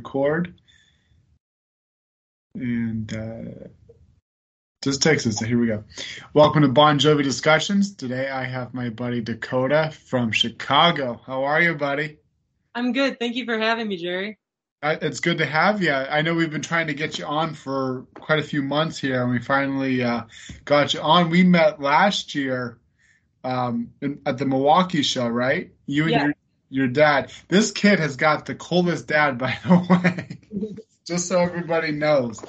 record. And uh, just takes us. So here we go. Welcome to Bon Jovi Discussions. Today I have my buddy Dakota from Chicago. How are you, buddy? I'm good. Thank you for having me, Jerry. Uh, it's good to have you. I know we've been trying to get you on for quite a few months here, and we finally uh, got you on. We met last year um, in, at the Milwaukee show, right? You and Yeah. your, your dad. This kid has got the coolest dad, by the way. Just so everybody knows.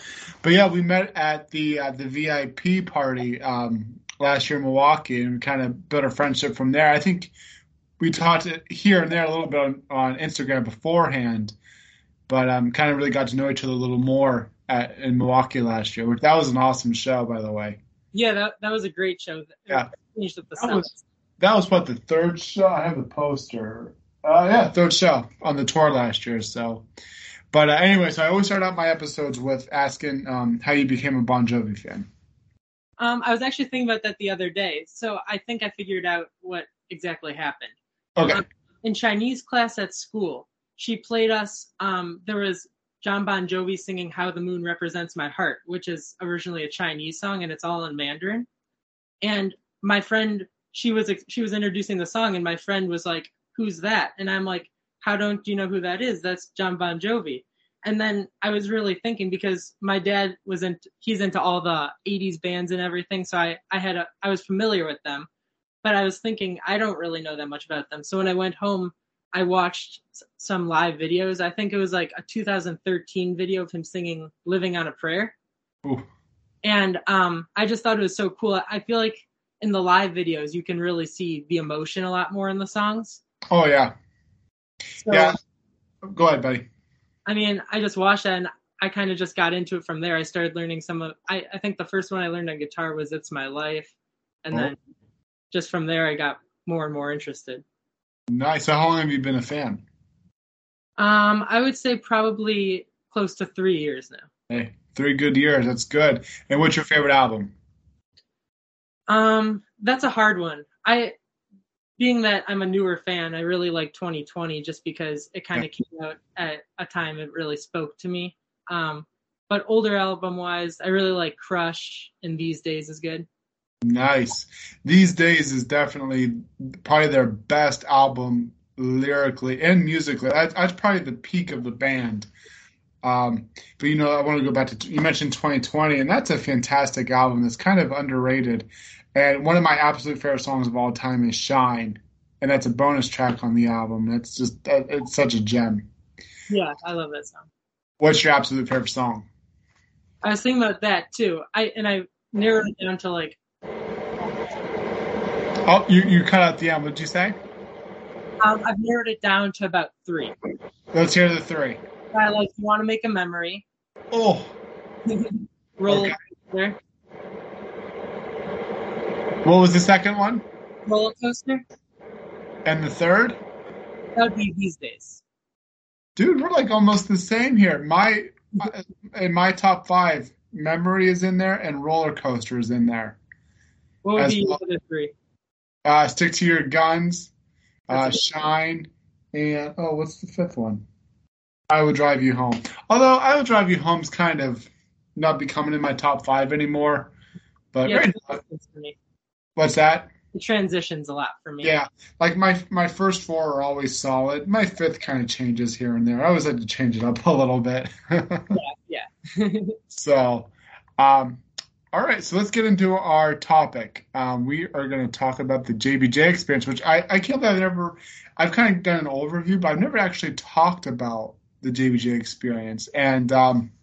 But yeah, we met at the uh, the VIP party um, last year in Milwaukee, and kind of built a friendship from there. I think we talked here and there a little bit on, on Instagram beforehand, but um, kind of really got to know each other a little more at, in Milwaukee last year. Which that was an awesome show, by the way. Yeah, that that was a great show. Yeah. Finished with the That was- sounds. That was what the third show. I have the poster. Uh, yeah, third show on the tour last year. So, but uh, anyway, so I always start out my episodes with asking um, how you became a Bon Jovi fan. Um, I was actually thinking about that the other day, so I think I figured out what exactly happened. Okay. Um, in Chinese class at school, she played us. Um, there was John Bon Jovi singing "How the Moon Represents My Heart," which is originally a Chinese song, and it's all in Mandarin. And my friend, she was she was introducing the song, and my friend was like, "Who's that?" And I'm like, "How don't you know who that is? That's John Bon Jovi." And then I was really thinking because my dad was into he's into all the 80s bands and everything, so I I had a I was familiar with them, but I was thinking I don't really know that much about them. So when I went home, I watched some live videos. I think it was like a 2013 video of him singing "Living on a Prayer." Ooh. and um, I just thought it was so cool. I feel like in the live videos you can really see the emotion a lot more in the songs. Oh yeah, So, yeah. Go ahead, buddy. I mean, I just watched that and I kind of just got into it from there. I started learning some of. I, I think the first one I learned on guitar was "It's My Life," and Oh. then just from there I got more and more interested. Nice. So how long have you been a fan? Um, I would say probably close to three years now. Hey, three good years. That's good. And what's your favorite album? Um, that's a hard one. I, being that I'm a newer fan, I really like 2020 just because it kind of came out at a time it really spoke to me. Um, but older album wise, I really like Crush and These Days is good. Nice. These days is definitely probably their best album lyrically and musically. That's, that's probably the peak of the band. Um, but you know, I want to go back to you mentioned 2020, and that's a fantastic album that's kind of underrated. And one of my absolute favorite songs of all time is "Shine," and that's a bonus track on the album. That's just it's such a gem. Yeah, I love that song. What's your absolute favorite song? I was thinking about that too. I and I narrowed it down to like Oh, you you cut out the end. What did you say? um, I've narrowed it down to about three. Let's hear the three. I like "You Want to Make a Memory," Oh, "Roller Okay. Coaster," what was the second one? "Roller Coaster." And the third? That would be "These Days." Dude, we're like almost the same here. My in my top five, memory is in there and roller coaster is in there. What would As be well- other three? Uh, stick to your guns, uh, shine, and oh, what's the fifth one? I will drive you home. Although I will drive you home's kind of not becoming in my top five anymore. But Yeah, right now- transitions for me. What's that? It transitions a lot for me. Yeah, like my my first four are always solid. My fifth kind of changes here and there. I always had to change it up a little bit. yeah. So, um, all right, so let's get into our topic. Um, we are going to talk about the JBJ experience, which I, I can't believe I've never, I've kind of done an overview, but I've never actually talked about the JBJ experience. And um,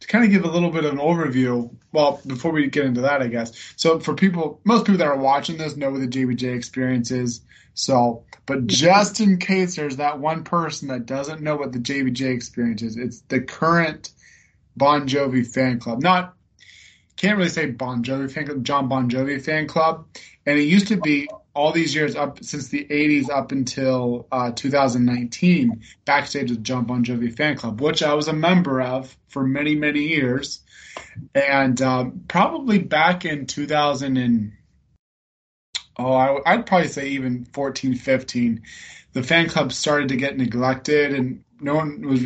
to kind of give a little bit of an overview, well, before we get into that, I guess. So, for people, most people that are watching this know what the JBJ experience is. So, but just in case there's that one person that doesn't know what the JBJ experience is, it's the current Bon Jovi fan club. Not can't really say Bon Jovi fan club, John Bon Jovi fan club. And it used to be all these years up since the 80s up until uh, 2019, backstage with John Bon Jovi fan club, which I was a member of for many, many years. And um, probably back in 2000 and oh, I, I'd probably say even 14, 15, the fan club started to get neglected and no one was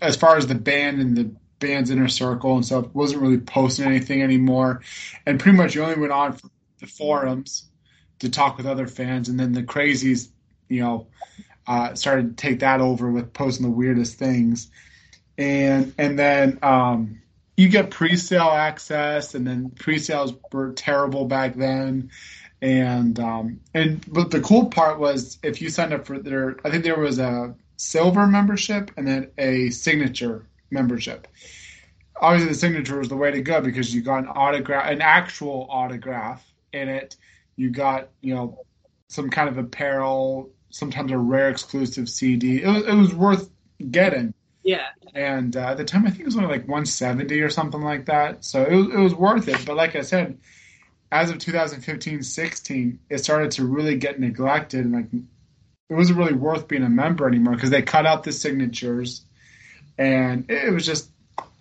as far as the band and the band's inner circle and stuff wasn't really posting anything anymore, and pretty much only went on the forums to talk with other fans, and then the crazies, you know, uh, started to take that over with posting the weirdest things, and and then um, you get pre-sale access, and then pre-sales were terrible back then. And um, and but the cool part was if you signed up for their, I think there was a silver membership and then a signature membership. Obviously, the signature was the way to go because you got an autograph, an actual autograph in it. You got you know some kind of apparel, sometimes a rare exclusive CD. It was it was worth getting. Yeah. And uh, at the time, I think it was only like 170 or something like that. So it was, it was worth it. But like I said, as of 2015 16, it started to really get neglected and like it wasn't really worth being a member anymore because they cut out the signatures and it was just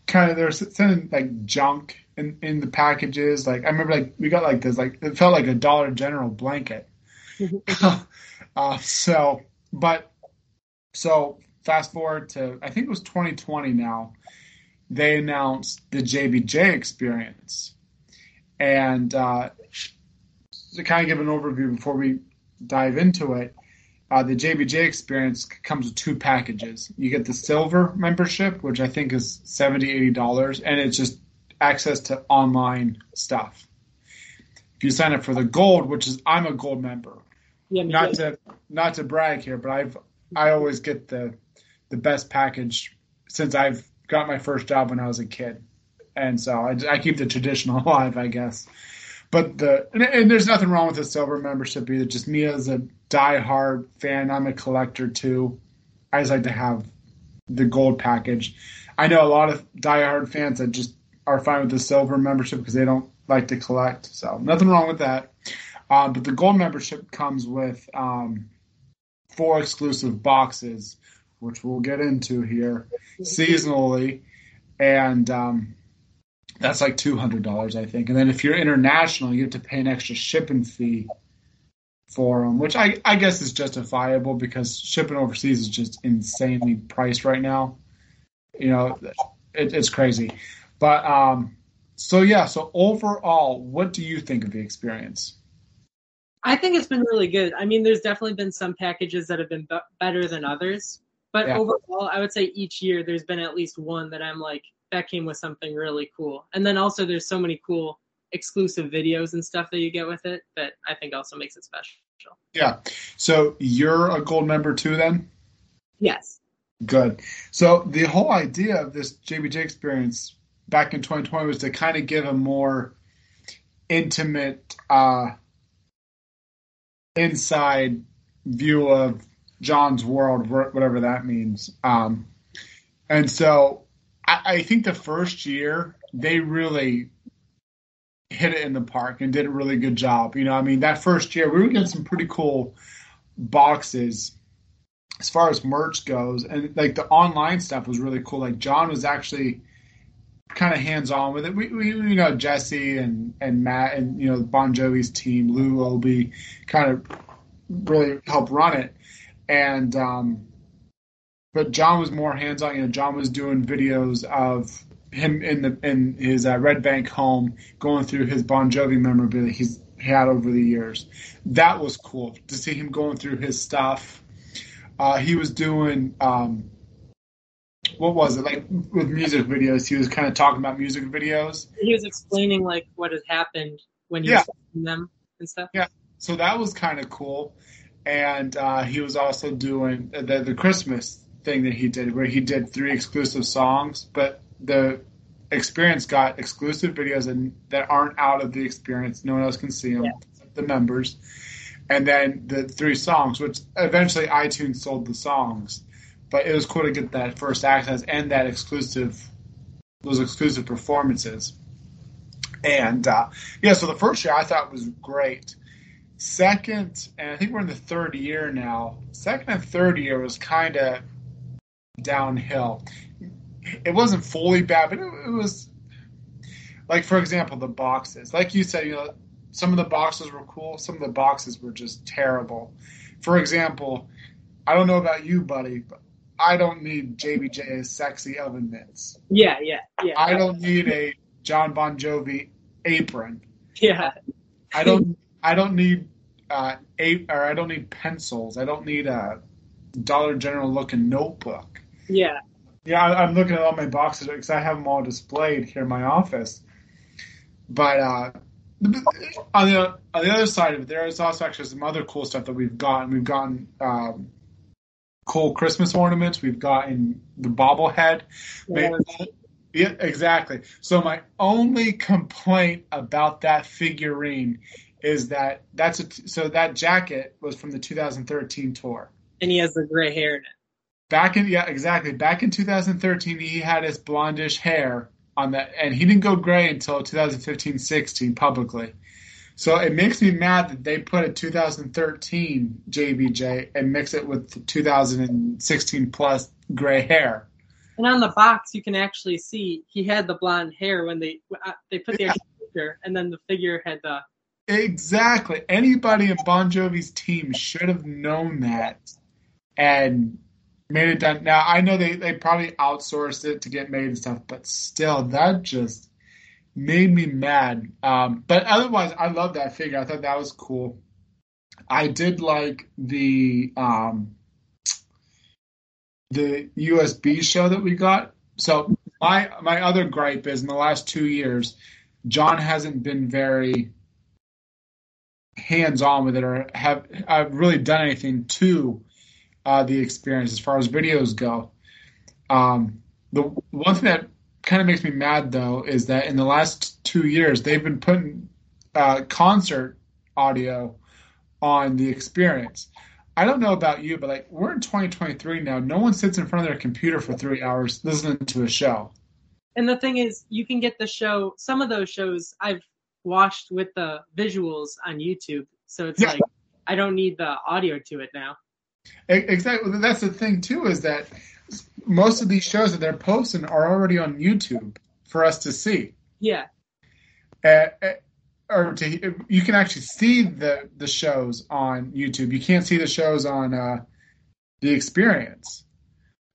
kind of they were sending like junk in, in the packages. Like I remember like we got like this like it felt like a Dollar General blanket. uh, so, but so fast forward to I think it was 2020 now. They announced the JBJ experience, and uh, to kind of give an overview before we dive into it, uh, the JBJ experience comes with two packages. You get the silver membership, which I think is 70 $80, and it's just access to online stuff. If you sign up for the gold, which is I'm a gold member. Yeah, not to not to brag here, but I've I always get the the best package since I've got my first job when I was a kid, and so I, I keep the tradition alive, I guess. But the and, and, there's nothing wrong with the silver membership either. Just me as a die-hard fan, I'm a collector too. I just like to have the gold package. I know a lot of die-hard fans that just are fine with the silver membership because they don't like to collect. So nothing wrong with that. Um, but the gold membership comes with um, four exclusive boxes, which we'll get into here seasonally, and um, that's like two hundred dollars, I think. And then if you're international, you have to pay an extra shipping fee for them, which I, I guess is justifiable because shipping overseas is just insanely priced right now. You know, it, it's crazy. But um, so yeah, so overall, what do you think of the experience? I think it's been really good. I mean, there's definitely been some packages that have been be- better than others, but yeah. overall, I would say each year there's been at least one that I'm like, that came with something really cool. And then also, there's so many cool exclusive videos and stuff that you get with it that I think also makes it special. Yeah. So you're a gold member too, then? Yes. Good. So the whole idea of this JBJ experience back in 2020 was to kind of give a more intimate uh, inside view of John's world, whatever that means. Um, and so I, I, think the first year they really hit it in the park and did a really good job. You know, I mean, that first year we were getting some pretty cool boxes as far as merch goes, and like the online stuff was really cool. Like John was actually kind of hands on with it. We, we, you know Jesse and and Matt and you know Bon Jovi's team, Lou Obi, kind of really helped run it, and um, but John was more hands on. You know, John was doing videos of him in the in his uh, Red Bank home, going through his Bon Jovi memorabilia he's had over the years. That was cool to see him going through his stuff. Uh, he was doing um, what was it like with music videos? He was kind of talking about music videos. He was explaining like what had happened when he yeah. was them and stuff. Yeah, so that was kind of cool. And uh, he was also doing the, the Christmas thing that he did, where he did three exclusive songs, but the experience got exclusive videos and that aren't out of the experience. No one else can see them, yeah. the members. And then the three songs, which eventually iTunes sold the songs but it was cool to get that first access and that exclusive those exclusive performances. And uh, yeah, so the first year I thought was great. Second, and I think we're in the third year now. Second and third year was kind of downhill. It wasn't fully bad, but it, it was like, for example, the boxes. Like you said, you know, some of the boxes were cool. Some of the boxes were just terrible. For example, I don't know about you, buddy, but I don't need JBJ's sexy oven mitts. Yeah, yeah, yeah. I don't need a John Bon Jovi apron. Yeah. I don't. I don't need uh, eight or I don't need pencils. I don't need a Dollar General looking notebook. Yeah. Yeah, I, I'm looking at all my boxes because I have them all displayed here in my office. But uh, on the on the other side of it, there is also actually some other cool stuff that we've gotten. We've gotten um, cool Christmas ornaments. We've gotten the bobblehead. Yeah. Yeah, exactly. So my only complaint about that figurine is that that's a, so that jacket was from the 2013 tour. And he has the gray hair in it. Back in yeah, exactly. Back in 2013, he had his blondish hair on that, and he didn't go gray until 2015-16 publicly. So it makes me mad that they put a 2013 JBJ and mix it with the 2016 plus gray hair. And on the box, you can actually see he had the blonde hair when they uh, they put the Yeah. picture, and then the figure had the Exactly. Anybody in Bon Jovi's team should have known that and made it done. Now I know they, they probably outsourced it to get made and stuff, but still, that just made me mad. Um, but otherwise, I love that figure. I thought that was cool. I did like the um, the USB show that we got. So my my other gripe is in the last two years, John hasn't been very hands on with it or have have really done anything to uh, the experience as far as videos go. Um, the one thing that kind of makes me mad though is that in the last two years they've been putting uh, concert audio on the experience. I don't know about you, but like we're in 2023 now. No one sits in front of their computer for three hours listening to a show. And the thing is, you can get the show. Some of those shows I've watched with the visuals on YouTube, so it's Yeah. like I don't need the audio to it now. Exactly. That's the thing too is that most of these shows that they're posting are already on YouTube for us to see. Yeah, uh, uh, or to you can actually see the the shows on YouTube. You can't see the shows on uh, the Experience.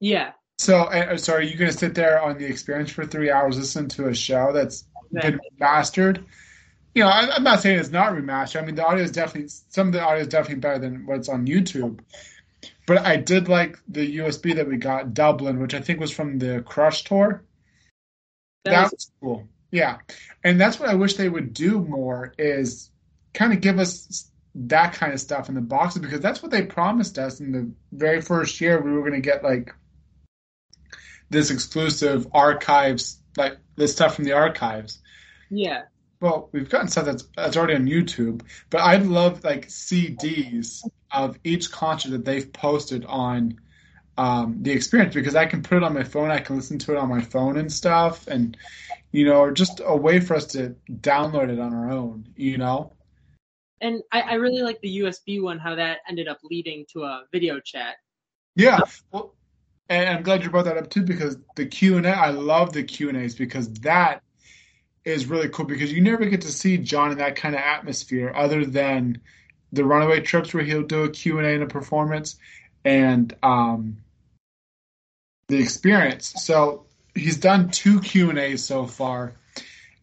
yeah. So, uh, so are you going to sit there on the Experience for three hours listening to a show that's been remastered? You know, I, I'm not saying it's not remastered. I mean, the audio is definitely some of the audio is definitely better than what's on YouTube. But I did like the USB that we got, Dublin, which I think was from the Crush tour. That That was- was cool. Yeah. And that's what I wish they would do more is kind of give us that kind of stuff in the boxes because that's what they promised us in the very first year we were going to get like this exclusive archives like this stuff from the archives. yeah. Well, we've gotten stuff that's that's already on YouTube, but I'd love like CDs of each concert that they've posted on um, the experience because I can put it on my phone, I can listen to it on my phone and stuff, and you know, or just a way for us to download it on our own, you know. And I, I really like the USB one, how that ended up leading to a video chat. Yeah, well, and I'm glad you brought that up too because the Q and A, I love the Q and A's because that is really cool because you never get to see John in that kind of atmosphere other than the Runaway trips where he'll do a Q and A performance, and um, the experience. So he's done two Q and A's so far,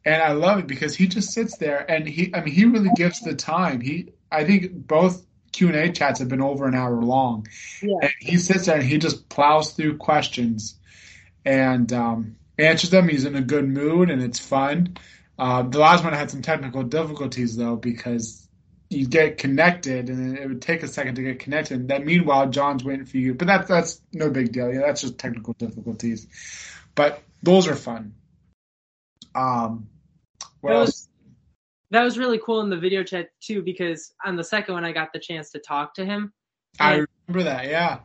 and I love it because he just sits there and he, I mean, he really gives the time. He, I think both Q and A chats have been over an hour long. Yeah. And he sits there and he just plows through questions and um, answers them. He's in a good mood and it's fun. Uh, the last one had some technical difficulties though because you get connected and it would take a second to get connected. And then meanwhile, John's waiting for you, but that's that's no big deal. Yeah, that's just technical difficulties. But those are fun. Um, what That else? that was really cool in the video chat too, because on the second one I got the chance to talk to him. I remember that. Yeah.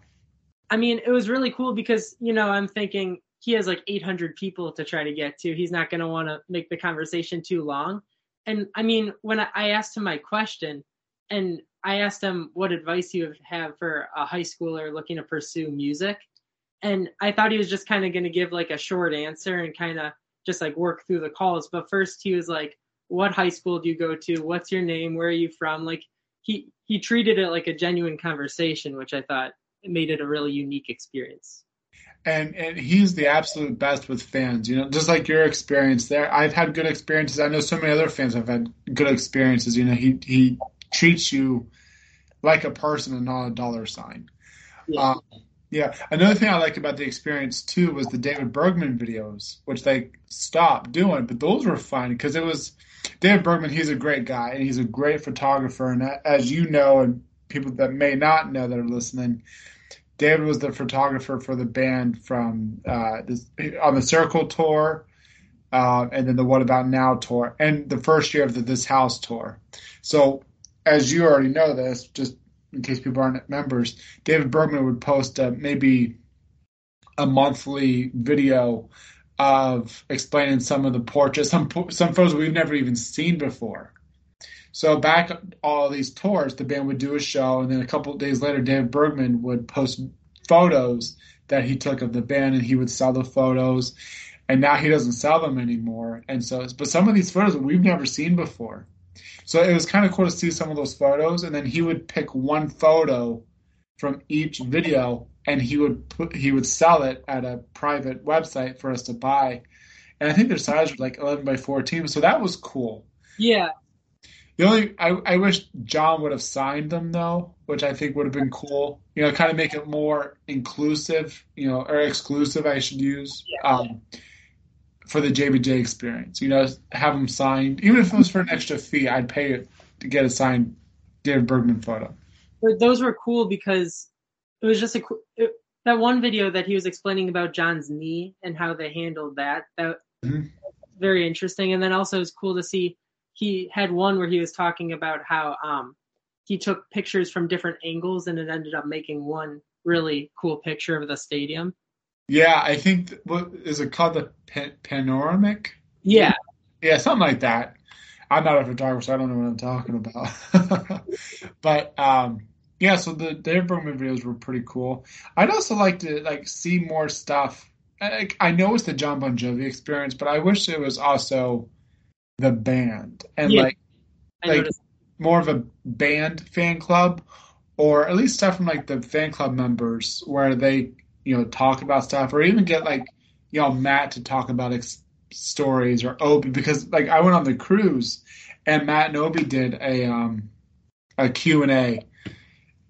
I mean, it was really cool because, you know, I'm thinking he has like 800 people to try to get to. He's not going to want to make the conversation too long. And I mean, when I, asked him my question and I asked him what advice you have for a high schooler looking to pursue music. And I thought he was just kind of going to give like a short answer and kind of just like work through the calls. But first he was like, what high school do you go to? What's your name? Where are you from? Like he, he treated it like a genuine conversation, which I thought made it a really unique experience. And and he's the absolute best with fans. You know, just like your experience there. I've had good experiences. I know so many other fans have had good experiences. You know, he he treats you like a person and not a dollar sign. Yeah. Um, yeah. Another thing I liked about the experience too was the David Bergman videos, which they stopped doing, but those were fun because it was David Bergman. He's a great guy and he's a great photographer. And as you know, and people that may not know that are listening, David was the photographer for the band from uh, this, on the Circle tour, uh, and then the What About Now tour, and the first year of the This House tour. So, as you already know this, just in case people aren't members, David Bergman would post uh, maybe a monthly video of explaining some of the portraits, some some photos we've never even seen before. So back all these tours, the band would do a show, and then a couple days later, David Bergman would post photos that he took of the band, and he would sell the photos. And now he doesn't sell them anymore. And so, but some of these photos we've never seen before. So it was kind of cool to see some of those photos, and then he would pick one photo from each video, and he would put he would sell it at a private website for us to buy. And I think their size was like 11 by 14, so that was cool. Yeah. The only I, I wish John would have signed them though, which I think would have been cool. You know, kind of make it more inclusive, you know, or exclusive. I should use. Um, for the JBJ experience. You know, have them signed, even if it was for an extra fee, I'd pay it to get a signed David Bergman photo. But those were cool because it was just a it, that one video that he was explaining about John's knee and how they handled that. That mm-hmm. very interesting. And then also it was cool to see he had one where he was talking about how um, he took pictures from different angles and it ended up making one really cool picture of the stadium. Yeah, I think what is it called the pan- panoramic? Yeah, yeah, something like that. I'm not a photographer, so I don't know what I'm talking about. but um, yeah, so the David Bergman videos were pretty cool. I'd also like to like see more stuff. I, I know it's the John Bon Jovi experience, but I wish it was also the band and yeah, like like more of a band fan club, or at least stuff from like the fan club members where they you know talk about stuff or even get like you know Matt to talk about ex- stories or Obie because like I went on the cruise and Matt and Obie did a um a Q and A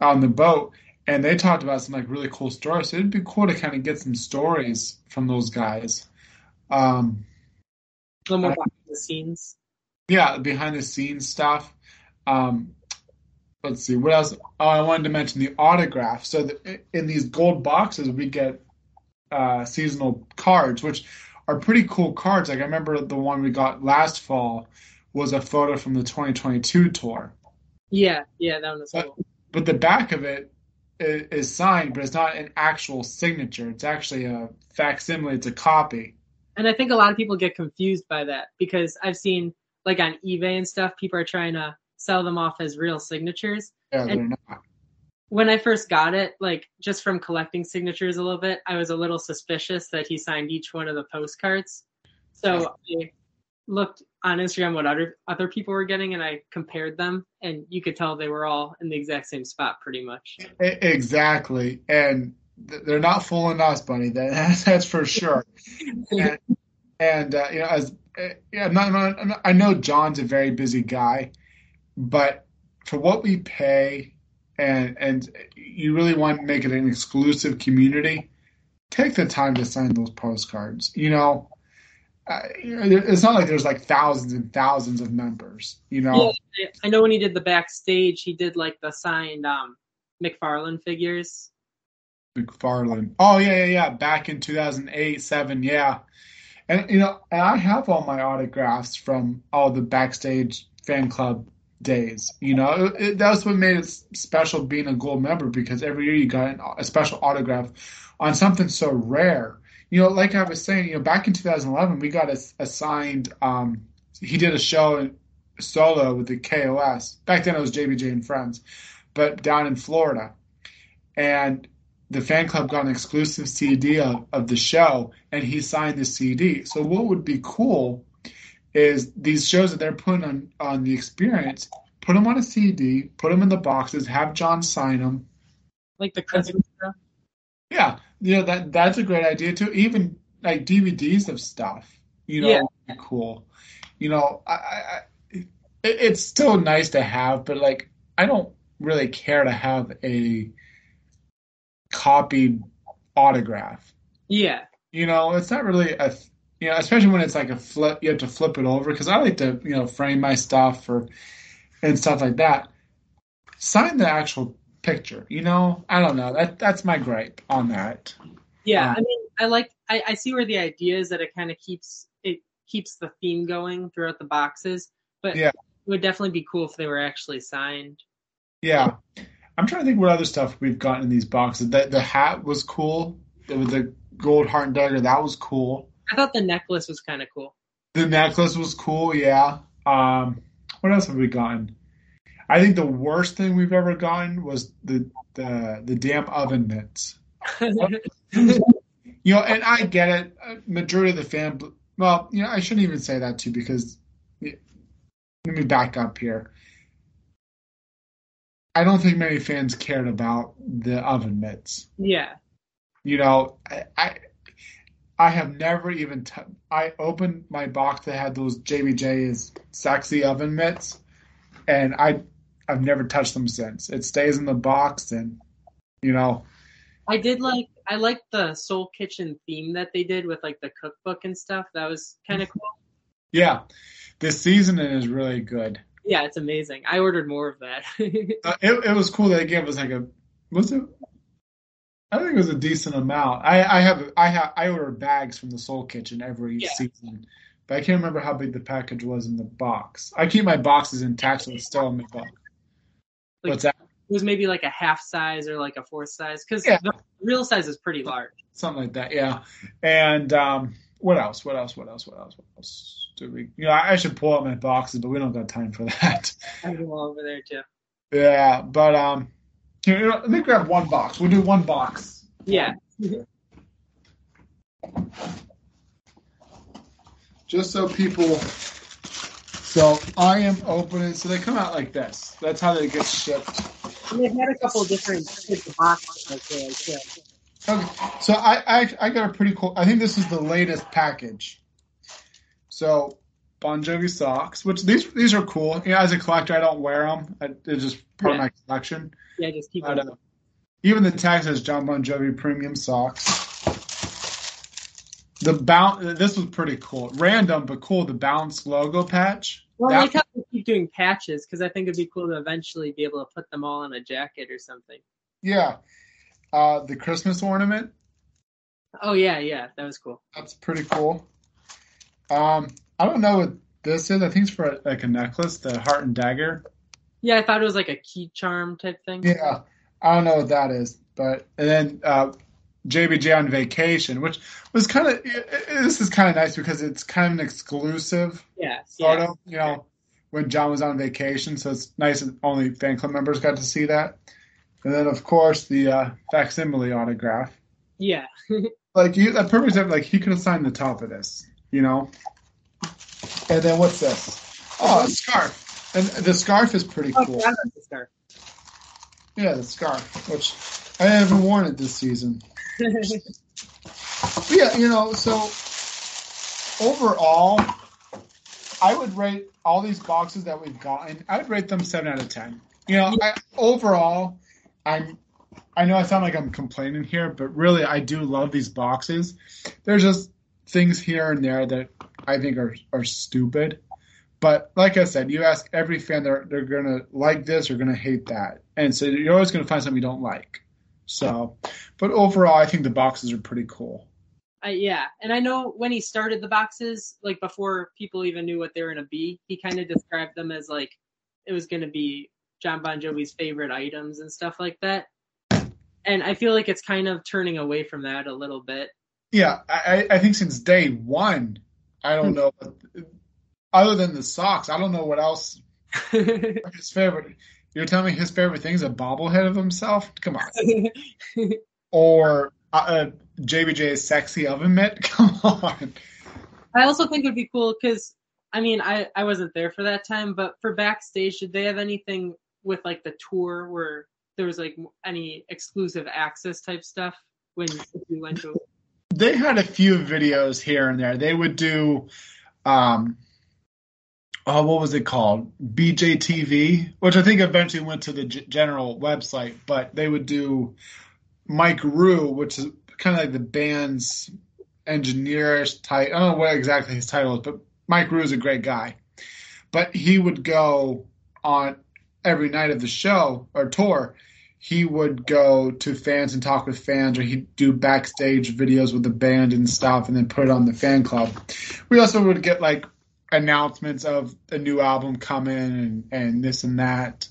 on the boat and they talked about some like really cool stories. So it'd be cool to kind of get some stories from those guys. Um, a little more behind the scenes. Yeah, behind the scenes stuff. Um, let's see what else. Oh, I wanted to mention the autograph. So the, in these gold boxes, we get uh, seasonal cards, which are pretty cool cards. Like I remember the one we got last fall was a photo from the 2022 tour. Yeah, yeah, that was cool. But, but the back of it is, is, signed, but it's not an actual signature. It's actually a facsimile. It's a copy. And I think a lot of people get confused by that because I've seen like on eBay and stuff, people are trying to sell them off as real signatures. Yeah, they're not. When I first got it, like just from collecting signatures a little bit, I was a little suspicious that he signed each one of the postcards. So I looked on Instagram what other other people were getting, and I compared them, and you could tell they were all in the exact same spot, pretty much. Exactly, and they're not fooling us, Bunny. That, that's for sure. and, and uh, you know, as eh, yeah, not, not, I know John's a very busy guy, but for what we pay and and you really want to make it an exclusive community, take the time to sign those postcards. You know, uh, it's not like there's like thousands and thousands of members. You know, yeah, I know when he did the backstage, he did like the signed um, McFarlane figures. McFarlane. Oh yeah, yeah, yeah. Back in 2008, seven, yeah. And you know, and I have all my autographs from all the backstage fan club days. You know, it, that's what made it special being a gold member because every year you got a special autograph on something so rare. You know, like I was saying, you know, back in 2011, we got assigned. Um, he did a show solo with the KOS. Back then it was JBJ and Friends, but down in Florida, and the fan club got an exclusive CD of, of the show, and he signed the CD. So what would be cool is these shows that they're putting on on the experience, put them on a CD, put them in the boxes, have John sign them. like the Christmas stuff. Yeah, yeah, that that's a great idea too. Even like DVDs of stuff, you know, Yeah. cool. You know, I, I it, it's still nice to have, but like I don't really care to have a copied autograph. Yeah, You know, it's not really a you know, especially when it's like a flip, you have to flip it over because I like to you know frame my stuff or and stuff like that. Sign the actual picture. You know, I don't know. That that's my gripe on that. yeah. Uh, I mean, I like. I, I see where the idea is that it kind of keeps it keeps the theme going throughout the boxes, but Yeah. it would definitely be cool if they were actually signed. Yeah, I'm trying to think what other stuff we've gotten in these boxes. The the hat was cool. The, the gold heart and dagger that was cool. I thought the necklace was kind of cool. The necklace was cool. Yeah. Um, what else have we gotten? I think the worst thing we've ever gotten was the the the damn oven mitts. You know, and I get it. uh, Majority of the fan, well, you know, I shouldn't even say that too because let me back up here. I don't think many fans cared about the oven mitts. yeah, You know, I I, I have never even t- I opened my box that had those JBJ's sexy oven mitts, and I I've never touched them since. It stays in the box, and you know, I did like. I liked the Soul Kitchen theme that they did with like the cookbook and stuff. That was kind of cool. yeah, this seasoning is really good. Yeah, it's amazing. I ordered more of that. Uh, it, it was cool that they gave us like a was it I think it was a decent amount. I, I have I have I order bags from the Soul Kitchen every Yeah. season, but I can't remember how big the package was in the box. I keep my boxes intact, so it's still in my box. Like- What's that? it was maybe like a half size or like a fourth size because Yeah. the real size is pretty large. Something like that, yeah. And um, what else? What else? What else? What else? What else? Do we? You know, I should pull out my boxes, but we don't got time for that. I all over there too. Yeah, but um, you know, let me grab one box. We'll do one box. Yeah, just so people. So I am opening. So they come out like this. That's how they get shipped. and they've had a couple of different boxes like that. too. Okay. So I, I I got a pretty cool. I think this is the latest package. So Bon Jovi socks, which these these are cool. Yeah, as a collector, I don't wear them. I, they're just part Yeah. of my collection. Yeah, just keep But, it. uh, even the tag says John Bon Jovi premium socks. The bounce. This was pretty cool. Random but cool. The bounce logo patch. Well, I like how they keep doing patches because I think it'd be cool to eventually be able to put them all on a jacket or something. Yeah. Uh, the Christmas ornament. Oh yeah, yeah, that was cool. That's pretty cool. Um, I don't know what this is. I think it's for like a necklace, the heart and dagger. Yeah, I thought it was like a key charm type thing. Yeah. I don't know what that is, but and then uh, JBJ on vacation, which was kind of this is kind of nice because it's kind of an exclusive Yeah, sort yeah. of, you know, when John was on vacation. So it's nice that only fan club members got to see that. And then of course the uh, facsimile autograph. yeah. like you a perfect example, like he could have signed the top of this, you know. And then what's this? Oh, a scarf. And the scarf is pretty Oh, cool. yeah, that's the scarf. Yeah, the scarf, which I haven't worn it this season. Yeah, you know, so overall, I would rate all these boxes that we've gotten. I'd rate them seven out of ten. You know, I, overall, I'm. I know I sound like I'm complaining here, but really, I do love these boxes. There's just things here and there that I think are are stupid. But like I said, you ask every fan, they're they're gonna like this or gonna hate that, and so you're always gonna find something you don't like. So, but overall, I think the boxes are pretty cool. I, yeah, and I know when he started the boxes, like before people even knew what they were gonna be, he kind of described them as like it was gonna be John Bon Jovi's favorite items and stuff like that. And I feel like it's kind of turning away from that a little bit. Yeah, I, I think since day one, I don't know. Other than the socks, I don't know what else his favorite. You're telling me his favorite thing is a bobblehead of himself? Come on. Or uh, uh, JBJ's sexy oven mitt? Come on. I also think it would be cool because I mean I I wasn't there for that time, but for backstage, did they have anything with like the tour where there was like any exclusive access type stuff when if you went to. They had a few videos here and there. They would do, um, oh, what was it called? BJTV, which I think eventually went to the g- general website. But they would do Mike Rue, which is kind of like the band's engineerish type. I don't know what exactly his title is, but Mike Rue is a great guy. But he would go on every night of the show or tour. He would go to fans and talk with fans, or he'd do backstage videos with the band and stuff, and then put it on the fan club. We also would get like announcements of a new album coming and, and this and that.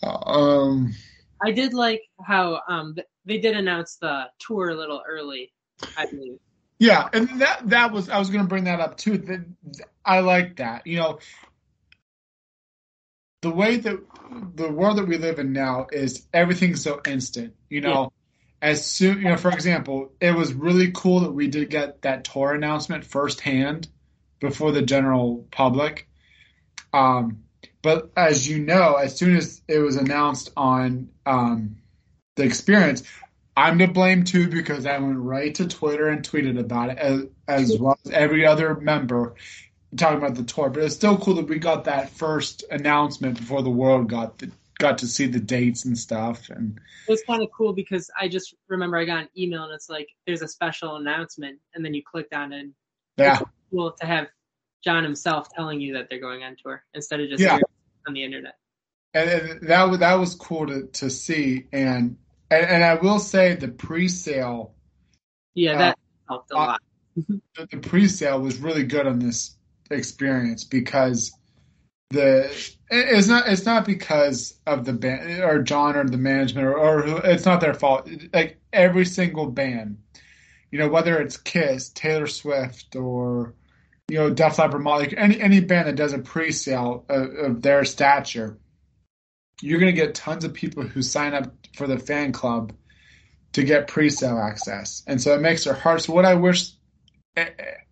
Um, I did like how um they did announce the tour a little early. I believe. Yeah, and that that was I was going to bring that up too. I like that. You know, the way that the world that we live in now is everything's so instant. You know, yeah. as soon you know, for example, it was really cool that we did get that tour announcement firsthand before the general public. Um, but as you know, as soon as it was announced on um, the experience, I'm to blame too because I went right to Twitter and tweeted about it as, as well as every other member talking about the tour. But it's still cool that we got that first announcement before the world got the, got to see the dates and stuff. And it was kind of cool because I just remember I got an email and it's like there's a special announcement, and then you clicked on it. yeah, cool to have John himself telling you that they're going on tour instead of just yeah. on the internet. And, that that was cool to to see and and, and I will say the pre-sale. Yeah, that uh, helped a lot. the, the pre-sale was really good on this experience because the it's not it's not because of the band or John or the management or, or it's not their fault. Like every single band, you know, whether it's Kiss, Taylor Swift, or you know Def Leppard, Molly, any any band that does a pre-sale of, of their stature, you're going to get tons of people who sign up for the fan club to get pre-sale access, and so it makes their hearts. What I wish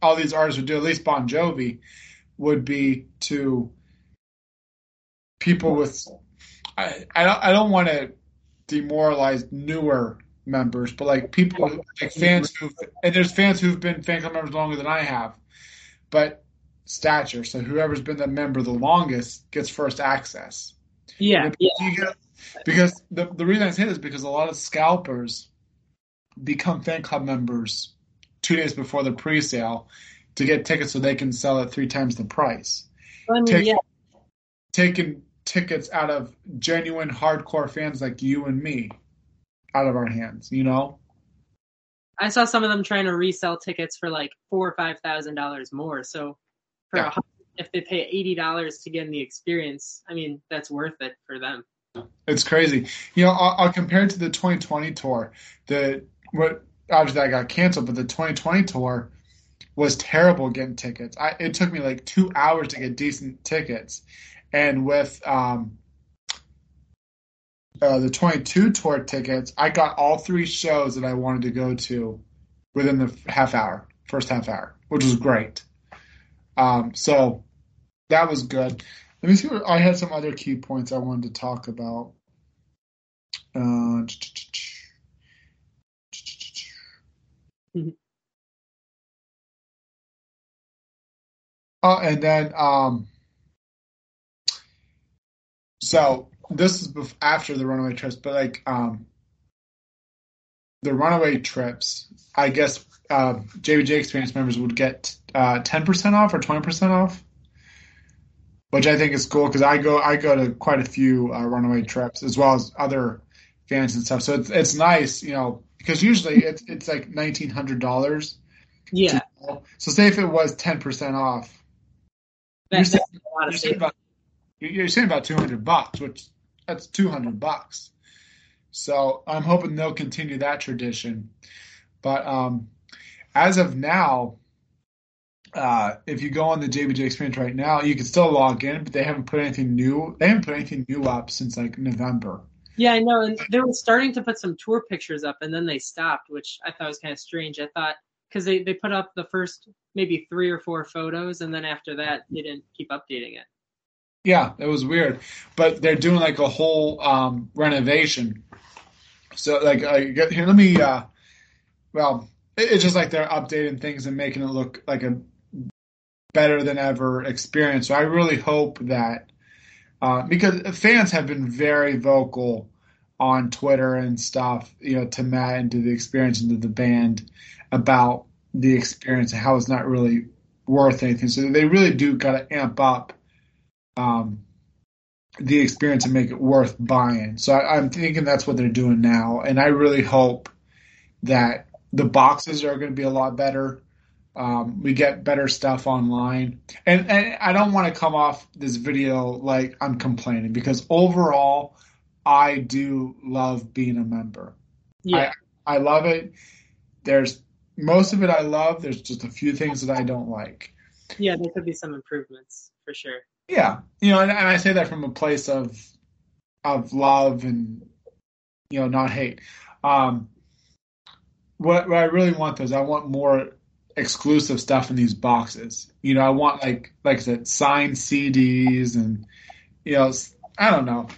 all these artists would do, at least Bon Jovi, would be to people with. I I don't, I don't want to demoralize newer members, but like people like fans who and there's fans who've been fan club members longer than I have, but stature. So whoever's been the member the longest gets first access. Yeah. yeah. Because the, the reason I say this is because a lot of scalpers become fan club members two days before the pre-sale to get tickets so they can sell at three times the price. I mean, Take, yeah. Taking tickets out of genuine hardcore fans like you and me out of our hands, you know? I saw some of them trying to resell tickets for like four or five thousand dollars more. So for yeah. if they pay eighty dollars to get in the experience, I mean that's worth it for them. It's crazy. You know, I'll, I'll compare it to the 2020 tour. The what obviously that got canceled, but the 2020 tour was terrible getting tickets. I, it took me like two hours to get decent tickets, and with um, uh, the 22 tour tickets, I got all three shows that I wanted to go to within the half hour, first half hour, which was great. Um, so that was good. Let me see. What, I had some other key points I wanted to talk about. Uh, Oh, and then um, so this is before, after the runaway trips, but like um, the runaway trips, I guess uh, JBJ experience members would get uh, ten percent off or twenty percent off, which I think is cool because I go I go to quite a few uh, runaway trips as well as other fans and stuff. So it's it's nice, you know, because usually it's it's like nineteen hundred dollars. Yeah. So say if it was ten percent off, you're saying, you're saying about you're saying about two hundred bucks, which that's two hundred bucks. So I'm hoping they'll continue that tradition. But um, as of now, uh, if you go on the JBJ experience right now, you can still log in, but they haven't put anything new. They haven't put anything new up since like November. Yeah, I know. And they were starting to put some tour pictures up, and then they stopped, which I thought was kind of strange. I thought because they, they put up the first maybe three or four photos, and then after that, they didn't keep updating it. Yeah, it was weird, but they're doing like a whole um, renovation. So like, I get, here, let me. Uh, well, it's just like they're updating things and making it look like a better than ever experience. So I really hope that uh, because fans have been very vocal on Twitter and stuff, you know, to Matt and to the experience and to the band about the experience and how it's not really worth anything. So they really do got to amp up um, the experience and make it worth buying. So I, I'm thinking that's what they're doing now, and I really hope that the boxes are going to be a lot better. Um, we get better stuff online, and and I don't want to come off this video like I'm complaining because overall, I do love being a member. Yeah, I, I love it. There's most of it I love. There's just a few things that I don't like. Yeah, there could be some improvements for sure. Yeah, you know, and, and I say that from a place of of love and you know not hate. Um, what what I really want is I want more exclusive stuff in these boxes. You know, I want like like I said, signed CDs and you know, I don't know.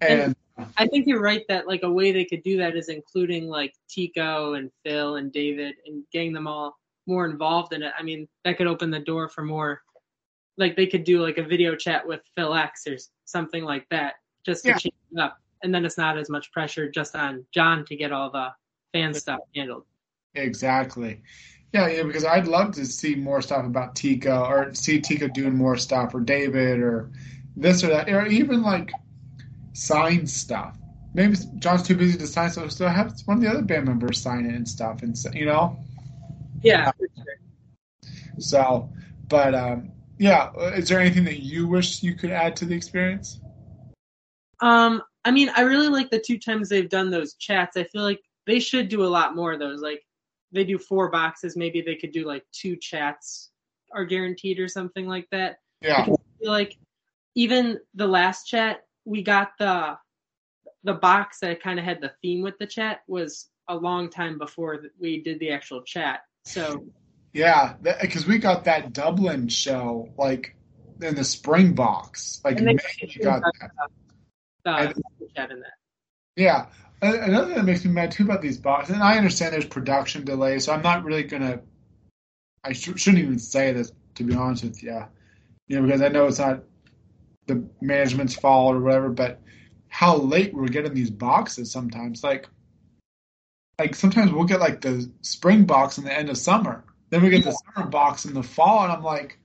And, and I think you're right that like a way they could do that is including like Tico and Phil and David and getting them all more involved in it. I mean, that could open the door for more like they could do like a video chat with Phil X or something like that just to yeah. change it up. And then it's not as much pressure just on Jon to get all the fan stuff handled. Exactly. Yeah, yeah, because I'd love to see more stuff about Tico or see Tico doing more stuff or David or this or that, or even like sign stuff. Maybe Jon's too busy to sign, stuff. so still have one of the other band members sign it and stuff, and you know. Yeah, sure. So, but um, yeah, is there anything that you wish you could add to the experience? Um, I mean, I really like the two times they've done those chats. I feel like they should do a lot more of those. Like they do four boxes, maybe they could do like two chats are guaranteed or something like that. Yeah. like even the last chat, we got the the box that kind of had the theme with the chat was a long time before we did the actual chat. So yeah, because we got that Dublin show like in the spring box. Like May, we got that. The, and, chat in that. Yeah, another thing that makes me mad too about these boxes, and I understand there's production delays, so I'm not really gonna. I sh- shouldn't even say this to be honest with you, you know, because I know it's not the management's fault or whatever, but how late we're getting these boxes sometimes, like, like sometimes we'll get like the spring box in the end of summer, then we get the summer box in the fall, and I'm like,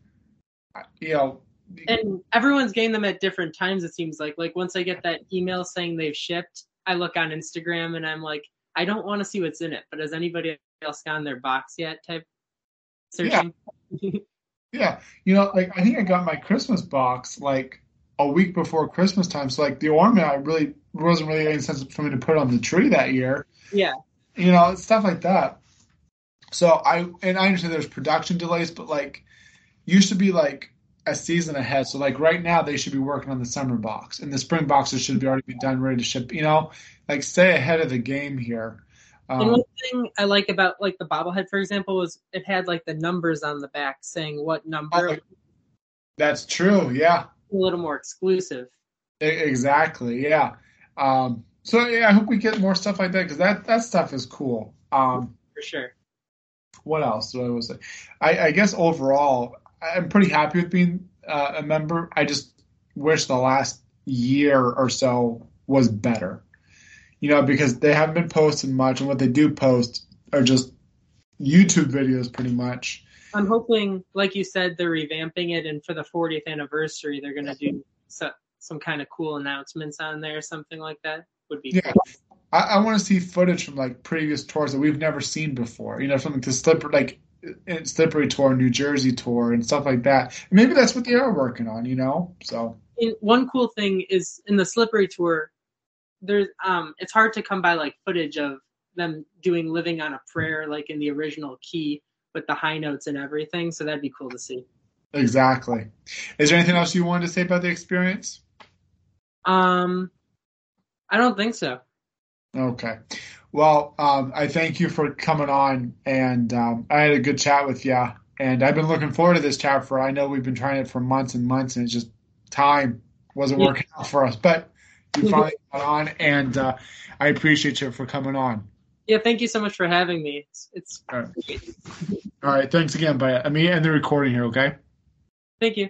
you know. And everyone's getting them at different times. It seems like, like once I get that email saying they've shipped, I look on Instagram and I'm like, I don't want to see what's in it, but has anybody else gotten their box yet? Type searching. Yeah. yeah. You know, like I think I got my Christmas box like a week before Christmas time. So like the ornament, I really wasn't really any sense for me to put on the tree that year. Yeah. You know, stuff like that. So I and I understand there's production delays, but like used to be like a season ahead. So like right now they should be working on the summer box and the spring boxes should be already be done, ready to ship. You know, like stay ahead of the game here. Um, and one thing I like about like the bobblehead, for example, was it had like the numbers on the back saying what number. Oh, that's true. Yeah. A little more exclusive. Exactly. Yeah. Um, so yeah, I hope we get more stuff like that because that that stuff is cool. Um, for sure. What else do I was say? I, I guess overall, I'm pretty happy with being uh, a member. I just wish the last year or so was better. You know, because they haven't been posting much, and what they do post are just YouTube videos, pretty much. I'm hoping, like you said, they're revamping it, and for the 40th anniversary, they're going to do so, some kind of cool announcements on there, something like that. Would be yeah. Cool. I, I want to see footage from like previous tours that we've never seen before. You know, something to slip like Slippery Tour, New Jersey Tour, and stuff like that. Maybe that's what they are working on, you know. So one cool thing is in the Slippery Tour, there's um, it's hard to come by like footage of them doing "Living on a Prayer" like in the original key with the high notes and everything. So that'd be cool to see. Exactly. Is there anything else you wanted to say about the experience? Um, I don't think so. Okay. Well, um, I thank you for coming on, and um, I had a good chat with you. And I've been looking forward to this chat for. I know we've been trying it for months and months, and it's just time. wasn't Yeah. working out for us, but you finally got on, and uh, I appreciate you for coming on. Yeah, thank you so much for having me. It's, it's All right. All right, thanks again. But I mean, end the recording here, okay? thank you.